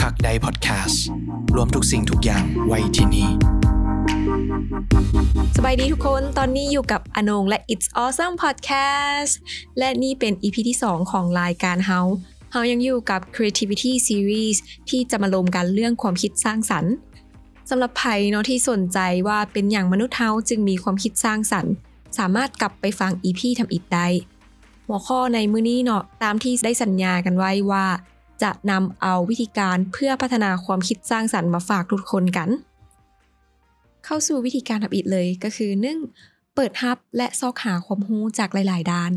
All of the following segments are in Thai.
คักไดพอดแคสต์รวมทุกสิ่งทุกอย่างไว้ที่นี่ สบายดีทุกคน ตอนนี้อยู่กับอนงและ It's Awesome Podcast และนี่เป็น EP ที่ 2 ของรายการเฮาเฮายังอยู่กับ Creativity Series ที่จะมาลมกันเรื่องความคิดสร้างสรรค์สำหรับใครเนาะที่สนใจว่าเป็นอย่างมนุษย์เฮาจึงมีความคิดสร้างสรรค์ สามารถกลับไปฟัง EP ทำอิดได้หัวข้อในมื้อนี้เนาะตามที่ได้สัญญากันไว้ว่า จะนำเอาวิธีการเพื่อพัฒนาความคิดสร้างสรรค์มาฝากทุกคนกัน เข้าสู่วิธีการทำอิดเลยก็คือ 1. เปิดฮับและซอกหาความรู้จากหลาย ๆ ด้าน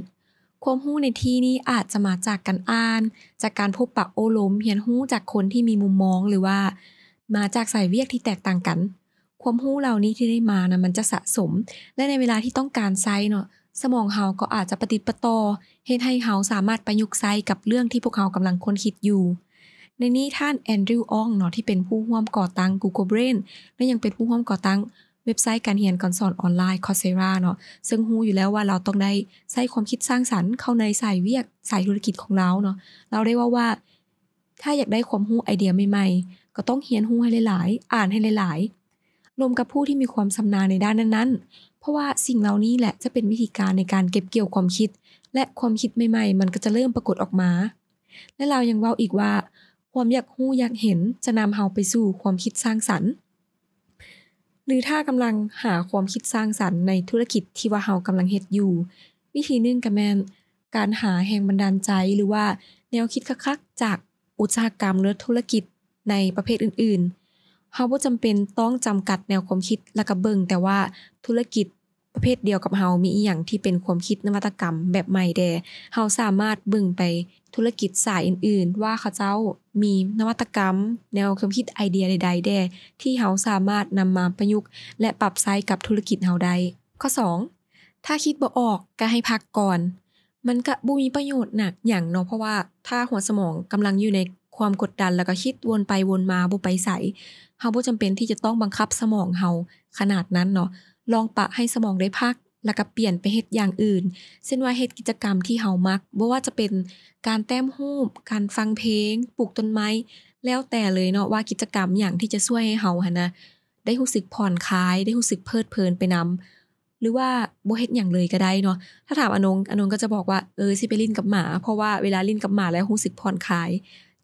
ความรู้ในที่นี้อาจจะมาจากการอ่าน จากการพบปะโอลมเรียนรู้จากคนที่มีมุมมองหรือว่า มาจากสายเวียกที่แตกต่างกัน ความรู้เหล่านี้ที่ได้มานะมันจะสะสม และในเวลาที่ต้องการใช้เนาะ สมองเฮาก็อาจจะปฏิดประต่อเฮ็ดให้เฮาสามารถประยุกต์ใช้กับเรื่องที่พวกเฮากำลังค้นคิดอยู่ ในนี้ท่านแอนดริวอองเนาะที่เป็นผู้ร่วมก่อตั้ง Google Brain และยังเป็นผู้ร่วมก่อตั้งเว็บไซต์การเรียนการสอนออนไลน์ Coursera เนาะซึ่งรู้อยู่แล้วว่าเราต้องได้ใช้ความคิดสร้างสรรค์เข้าในสายเวียกสายธุรกิจของเราเนาะเราได้ว่าว่า ถ้าอยากได้ความรู้ไอเดียใหม่ๆก็ต้องเรียนรู้ให้หลายๆ อ่านให้หลายๆ รวมกับผู้ที่มีความชำนาญในด้านนั้นๆ เพราะว่าสิ่งเหล่านี้แหละจะเป็นวิธีการในการเก็บเกี่ยวความคิด และความคิดใหม่ๆ มันก็จะเริ่มปรากฏออกมา และเรายังเว้าอีกว่า ความอยากรู้อยากเห็นจะนำเฮาไปสู่ความคิดสร้างสรรค์ หรือถ้ากำลังหาความคิดสร้างสรรค์ในธุรกิจที่ว่าเฮากำลังเฮ็ดอยู่ วิธีหนึงก็แมนการหาแรงบันดาลใจหรือว่าแนวคิดคักๆจากอุตสาหกรรมหรือธุรกิจในประเภทอื่นๆ เฮาบ่จำเป็นต้องจำกัดแนวความคิดแล้วก็เบิ่งแต่ว่าธุรกิจประเภทเดียวกับเฮามีอีหยังที่เป็นความคิดนวัตกรรมแบบใหม่แดเฮาสามารถเบิ่งไปธุรกิจสายอื่นๆ ว่าเขาเจ้ามีนวัตกรรม แนวความคิดไอเดียใด ๆ แดที่เฮาสามารถนำมาประยุกต์ และปรับใช้กับธุรกิจเฮาได้ข้อ 2 ถ้าคิดบ่ออกก็ให้พักก่อน มันก็บ่มีประโยชน์หนักหยังเนาะเพราะว่าถ้าหัวสมองกำลังอยู่ใน ความกดดันแล้วก็คิดวนไปวนมาบ่ไปไสเฮาบ่จำเป็นที่จะต้องบังคับสมองเฮาขนาดนั้นเนาะลองปะให้สมองได้พักแล้วก็เปลี่ยนไปเฮ็ดอย่างอื่นเช่นว่าเฮ็ดกิจกรรมที่เฮามักบ่ว่าจะเป็นการแต้มรูป การฟังเพลง ปลูกต้นไม้ แล้วแต่เลยเนาะว่ากิจกรรมหยังที่จะช่วยให้เฮาหั่นนะได้รู้สึกผ่อนคลาย ได้รู้สึกเพลิดเพลินไปนำ หรือว่าบ่เฮ็ดหยังเลยก็ได้เนาะถ้าถามอนงอนงก็จะบอกว่าเออสิไปลิ้นกับหมา เพราะว่าเวลาลิ้นกับหมาแล้วรู้สึกผ่อนคลาย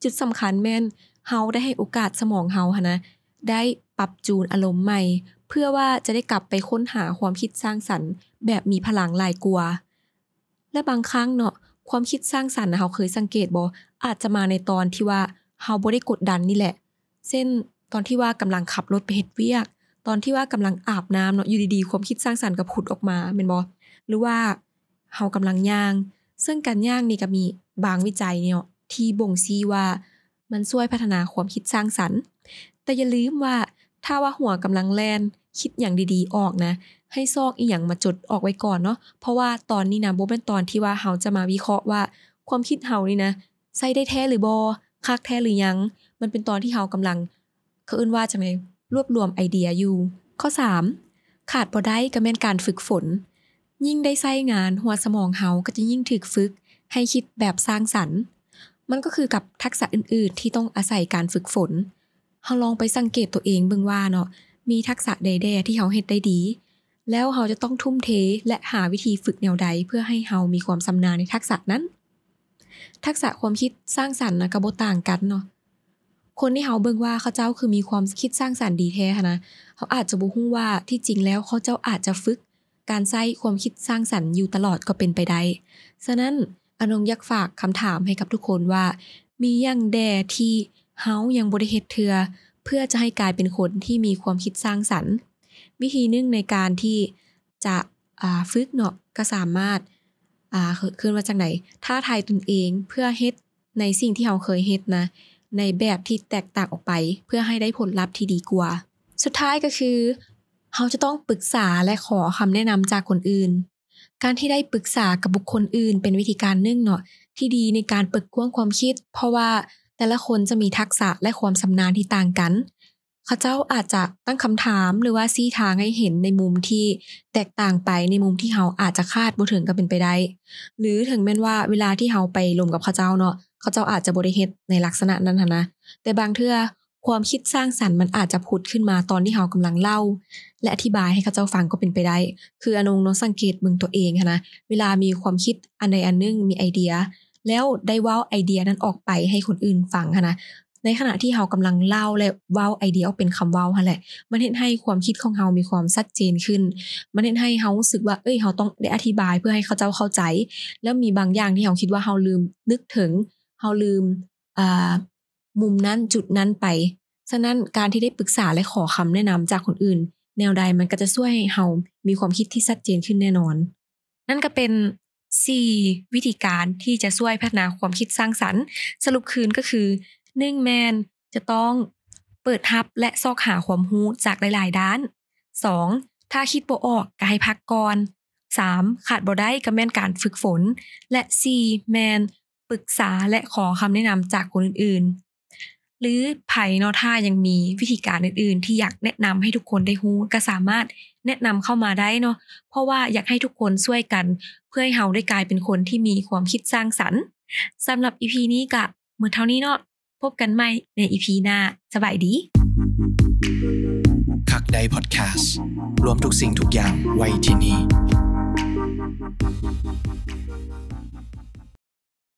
จุดสำคัญแม่นเฮาได้ให้โอกาสสมองเฮาหั่นะได้ปรับจูนอารมณ์ใหม่ เพื่อว่าจะได้กลับไปค้นหาความคิดสร้างสรรค์ แบบมีพลังหลายกว่าและบางครั้งเนาะความคิดสร้างสรรค์เฮาเคยสังเกตบ่อาจจะมาในตอนที่ว่าเฮาบ่ได้กดดันนี่แหละ เช่นตอนที่ว่ากำลังขับรถไปเฮ็ดเวียก ตอนที่ว่ากำลังอาบน้ำเนาะอยู่ดีๆ ความคิดสร้างสรรค์ก็ผุดออกมาแม่นบ่หรือว่าเฮากำลังย่าง ซึ่งการย่างนี่ก็มีบางวิจัยเนี่ย ที่บ่งชี้ว่ามันช่วยพัฒนาความคิดสร้างสรรค์ แต่อย่าลืมว่าถ้าว่าหัวกำลังแล่นคิดอย่างดีๆออกนะ ให้ซอกอีหยังมาจดออกไว้ก่อนเนาะเพราะว่าตอนนี้นะบ่แม่นตอนที่ว่าเฮาจะมาวิเคราะห์ว่า ความคิดเฮานี่นะใช้ได้แท้หรือบ่คักแท้หรือยัง มันเป็นตอนที่เฮากำลังเขาเอิ้นว่าจังได๋รวบรวมไอเดียอยู่ ข้อ 3 ขาดบ่ได้ก็แม่นการฝึกฝน ยิ่งได้ใช้งานหัวสมองเฮาก็จะยิ่งถึกฝึก ให้คิดแบบสร้างสรรค์ มันก็คือกับทักษะอื่นๆ ที่ต้องอาศัยการฝึกฝนเฮาลองไปสังเกตตัวเองเบิ่งว่าเนาะมีทักษะใดๆที่เฮาเฮ็ดได้ดี แล้วเฮาจะต้องทุ่มเทและหาวิธีฝึกแนวใด เพื่อให้เฮามีความชำนาญในทักษะนั้น ทักษะความคิดสร้างสรรค์นะก็บ่ต่างกันเนาะคนที่เฮาเบิ่งว่าเขาเจ้าคือมีความคิดสร้างสรรค์ดีแท้นะเขาอาจจะบ่ฮู้ว่าที่จริงแล้วเขาเจ้าอาจจะฝึก การใช้ความคิดสร้างสรรค์อยู่ตลอดก็เป็นไปได้ฉะนั้น อนงอยากฝากคำถามให้กับทุกคนว่า มีอย่างแดที่เฮายังบ่ได้เฮ็ดเทือ เพื่อจะให้กลายเป็นคนที่มีความคิดสร้างสรรค์ วิธีนึงในการที่จะฝึกเนาะก็สามารถอ่าคือว่าจังได๋ท้าทายตนเองเพื่อเฮ็ดในสิ่งที่เฮาเคยเฮ็ดนะ ในแบบที่แตกต่างออกไป เพื่อให้ได้ผลลัพธ์ที่ดีกว่า สุดท้ายก็คือเฮาจะต้องปรึกษาและขอคำแนะนำจากคนอื่น การที่ได้ปรึกษากับบุคคลอื่น เป็นวิธีการนึ่งเนาะที่ดีในการเปิดกว้างความคิด เพราะว่าแต่ละคนจะมีทักษะและความชำนาญที่ต่างกัน เขาเจ้าอาจจะตั้งคำถามหรือว่าซีทางให้เห็นในมุมที่แตกต่างไปในมุมที่เฮาอาจจะคาดบ่ถึงก็เป็นไปได้ หรือถึงแม้นว่าเวลาที่เฮาไปลมกับเขาเจ้าเนาะเขาเจ้าอาจจะบริเฮ็ดในลักษณะนั้นหั้นนะแต่บางเทื่อ ความคิดสร้างสรรค์มันอาจจะผุดขึ้นมาตอนที่เฮากำลังเล่า และอธิบายให้เขาเจ้าฟังก็เป็นไปได้ คืออนงเนาะสังเกตเบิ่งตัวเองหั้นะเวลามีความคิดอันใดอันหนึงมีไอเดีย แล้วได้ว้าไอเดียนั้นออกไปให้คนอื่นฟังหั้นะในขณะที่เฮากำลังเล่าและว้าไอเดียอเป็นคำเว้าหั่นแหละ มันเฮ็ดให้ความคิดของเฮามีความชัดเจนขึ้น มันเฮ็ดให้เฮารู้สึกว่า เอ้ยเฮาต้องได้อธิบายเพื่อให้เขาเจ้าเข้าใจ แล้วมีบางอย่างที่เฮาคิดว่าเฮาลืมนึกถึงเฮาลืมอ่า มุมนั้นจุดนั้นไป ฉะนั้นการที่ได้ปรึกษาและขอคำแนะนำจากคนอื่น แนวใดมันก็จะช่วยให้เฮามีความคิดที่ชัดเจนขึ้นแน่นอน นั่นก็เป็น 4 วิธีการที่จะช่วยพัฒนาความคิดสร้างสรรค์ สรุปคืนก็คือ1แมนจะต้องเปิดรับและซอกหาความรู้จากหลาย ๆ ด้าน 2 ถ้าคิดบ่ออกก็ให้พักก่อน 3 ขาดบ่ได้ก็แม่นการฝึกฝน และ 4 แมนปรึกษาและขอคำแนะนำจากคนอื่นๆ หรือไผเนาะถ้ายังมีวิธีการอื่น ๆ ที่อยากแนะนำให้ทุกคนได้รู้ก็สามารถแนะนำเข้ามาได้เนาะเพราะว่าอยากให้ทุกคนช่วยกัน เพื่อให้เฮาได้กลายเป็นคนที่มีความคิดสร้างสรรค์ สำหรับ EP นี้ก็หมดเท่านี้เนาะพบกันใหม่ใน EP หน้าสบายดีคักใดพอดแคสต์รวมทุกสิ่งทุกอย่างไว้ที่นี่